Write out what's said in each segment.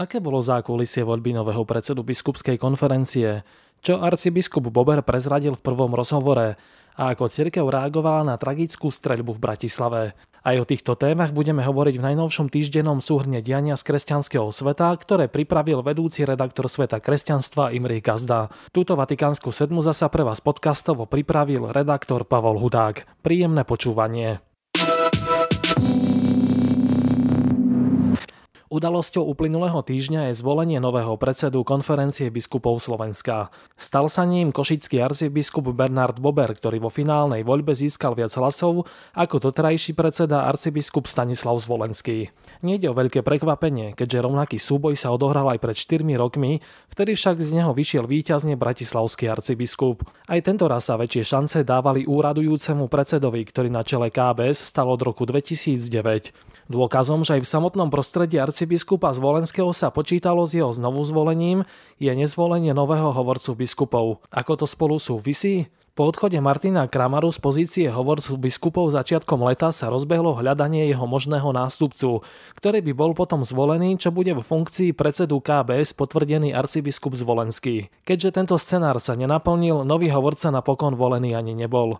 Aké bolo zákulisie voľby nového predsedu biskupskej konferencie? Čo arcibiskup Bober prezradil v prvom rozhovore? A ako cirkev reagovala na tragickú streľbu v Bratislave? Aj o týchto témach budeme hovoriť v najnovšom týždennom súhrne diania z kresťanského sveta, ktoré pripravil vedúci redaktor sveta kresťanstva Imri Gazda. Túto vatikánsku sedmu zasa pre vás podcastovo pripravil redaktor Pavol Hudák. Príjemné počúvanie. Udalosťou uplynulého týždňa je zvolenie nového predsedu konferencie biskupov Slovenska. Stal sa ním košický arcibiskup Bernard Bober, ktorý vo finálnej voľbe získal viac hlasov ako doterajší predseda arcibiskup Stanislav Zvolenský. Nejde o veľké prekvapenie, keďže rovnaký súboj sa odohral aj pred 4 rokmi, vtedy však z neho vyšiel víťazne bratislavský arcibiskup. Aj tento raz sa väčšie šance dávali úradujúcemu predsedovi, ktorý na čele KBS stal od roku 2009. Dôkazom, že aj v samotnom prostredí arcibiskupa Zvolenského sa počítalo s jeho znovu zvolením, je nezvolenie nového hovorcu biskupov. Ako to spolu súvisí? Po odchode Martina Kramaru z pozície hovorcu biskupov začiatkom leta sa rozbehlo hľadanie jeho možného nástupcu, ktorý by bol potom zvolený, čo bude v funkcii predsedu KBS potvrdený arcibiskup Zvolenský. Keďže tento scenár sa nenaplnil, nový hovorca napokon volený ani nebol.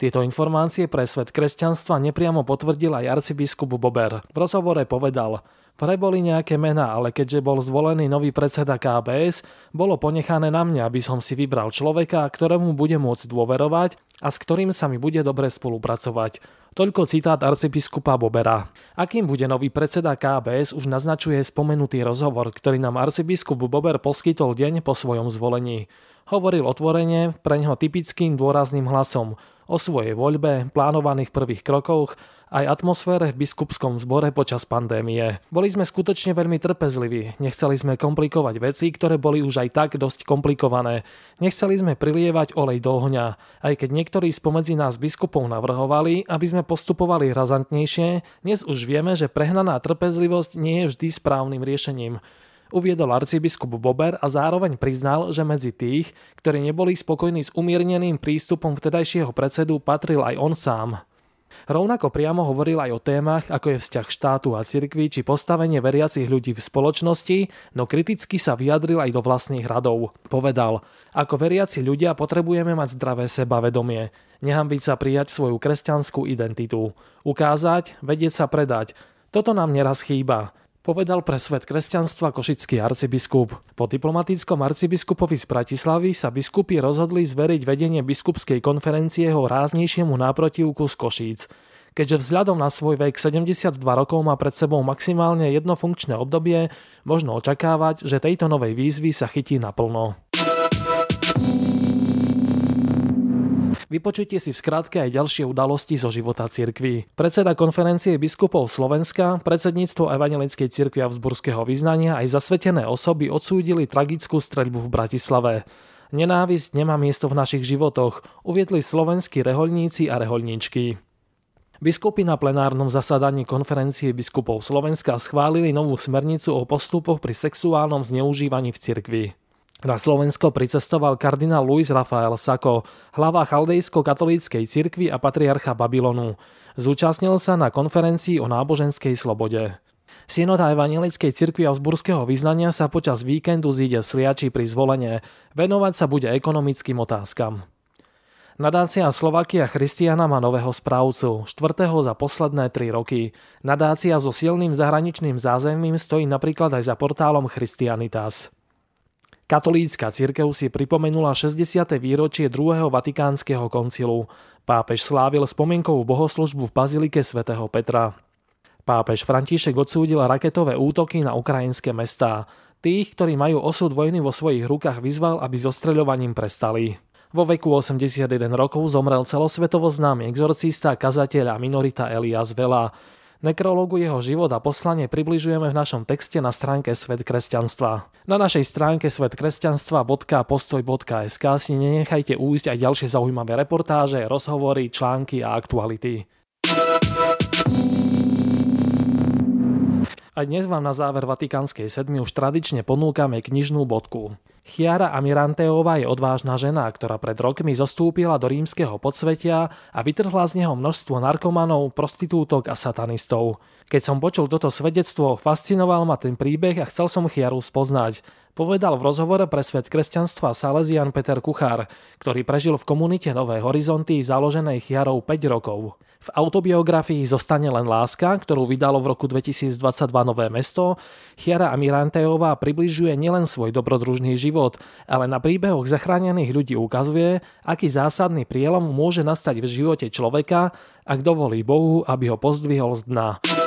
Tieto informácie pre svet kresťanstva nepriamo potvrdil aj arcibiskup Bober. V rozhovore povedal, Vraj boli nejaké mená, ale keďže bol zvolený nový predseda KBS, bolo ponechané na mňa, aby som si vybral človeka, ktorému bude môcť dôverovať a s ktorým sa mi bude dobre spolupracovať. Toľko citát arcibiskupa Bobera. Akým bude nový predseda KBS už naznačuje spomenutý rozhovor, ktorý nám arcibiskup Bober poskytol deň po svojom zvolení. Hovoril otvorene, pre neho typickým dôrazným hlasom o svojej voľbe, plánovaných prvých krokoch, aj atmosfére v biskupskom zbore počas pandémie. Boli sme skutočne veľmi trpezliví, nechceli sme komplikovať veci, ktoré boli už aj tak dosť komplikované. Nechceli sme prilievať olej do ohňa, aj keď niektorí spomedzi nás biskupov navrhovali, aby sme postupovali razantnejšie, dnes už vieme, že prehnaná trpezlivosť nie je vždy správnym riešením uviedol arcibiskup Bober a zároveň priznal, že medzi tých, ktorí neboli spokojní s umierneným prístupom vtedajšieho predsedu, patril aj on sám. Rovnako priamo hovoril aj o témach, ako je vzťah štátu a cirkvi či postavenie veriacich ľudí v spoločnosti, no kriticky sa vyjadril aj do vlastných radov. Povedal, ako veriaci ľudia potrebujeme mať zdravé sebavedomie, nehambiť sa prijať svoju kresťanskú identitu, ukázať, vedieť sa predať. Toto nám neraz chýba povedal pre svet kresťanstva košický arcibiskup. Po diplomatickom arcibiskupovi z Bratislavy sa biskupy rozhodli zveriť vedenie biskupskej konferencie jeho ráznejšiemu náprotivku z Košíc. Keďže vzhľadom na svoj vek 72 rokov má pred sebou maximálne jedno funkčné obdobie, možno očakávať, že tejto novej výzvy sa chytí naplno. Vypočujte si v skratke aj ďalšie udalosti zo života cirkvi. Predseda konferencie biskupov Slovenska, predsedníctvo Evangelickej cirkvi a vzburského vyznania aj zasvetené osoby odsúdili tragickú streľbu v Bratislave. Nenávisť nemá miesto v našich životoch, uviedli slovenskí reholníci a reholníčky. Biskupy na plenárnom zasadaní konferencie biskupov Slovenska schválili novú smernicu o postupoch pri sexuálnom zneužívaní v cirkvi. Na Slovensko pricestoval kardinál Luis Rafael Sako, hlava chaldejsko-katolíckej cirkvi a patriarcha Babylonu. Zúčastnil sa na konferencii o náboženskej slobode. Synoda Evangelickej cirkvi a vzburského vyznania sa počas víkendu zíde v Sliači pri zvolenie. Venovať sa bude ekonomickým otázkam. Nadácia Slovakia Christiana má nového správcu, štvrtého za posledné tri roky. Nadácia so silným zahraničným zázemím stojí napríklad aj za portálom Christianitas. Katolícka cirkev si pripomenula 60. výročie druhého vatikánskeho koncilu. Pápež slávil spomienkovú bohoslužbu v bazilike svätého Petra. Pápež František odsúdil raketové útoky na ukrajinské mestá. Tých, ktorí majú osud vojny vo svojich rukách, vyzval, aby zostreľovaním prestali. Vo veku 81 rokov zomrel celosvetovo známy exorcista, kazateľ a minorita Elias Vela. Nekrológu jeho život a poslanie približujeme v našom texte na stránke Svet kresťanstva. Na našej stránke svetkresťanstva.postoj.sk si nenechajte újsť aj ďalšie zaujímavé reportáže, rozhovory, články a aktuality. A dnes vám na záver Vatikánskej sedmi už tradične ponúkame knižnú bodku. Chiara Amiranteová je odvážna žena, ktorá pred rokmi zostúpila do rímskeho podsvetia a vytrhla z neho množstvo narkomanov, prostitútok a satanistov. Keď som počul toto svedectvo, fascinoval ma ten príbeh a chcel som Chiaru spoznať. Povedal v rozhovore pre svet kresťanstva Salesian Peter Kuchár, ktorý prežil v komunite Nové horizonty založenej Chiarou 5 rokov. V autobiografii Zostane len láska, ktorú vydalo v roku 2022 Nové mesto, Chiara Amiranteová približuje nielen svoj dobrodružný život, ale na príbehoch zachránených ľudí ukazuje, aký zásadný prielom môže nastať v živote človeka, ak dovolí Bohu, aby ho pozdvihol z dna.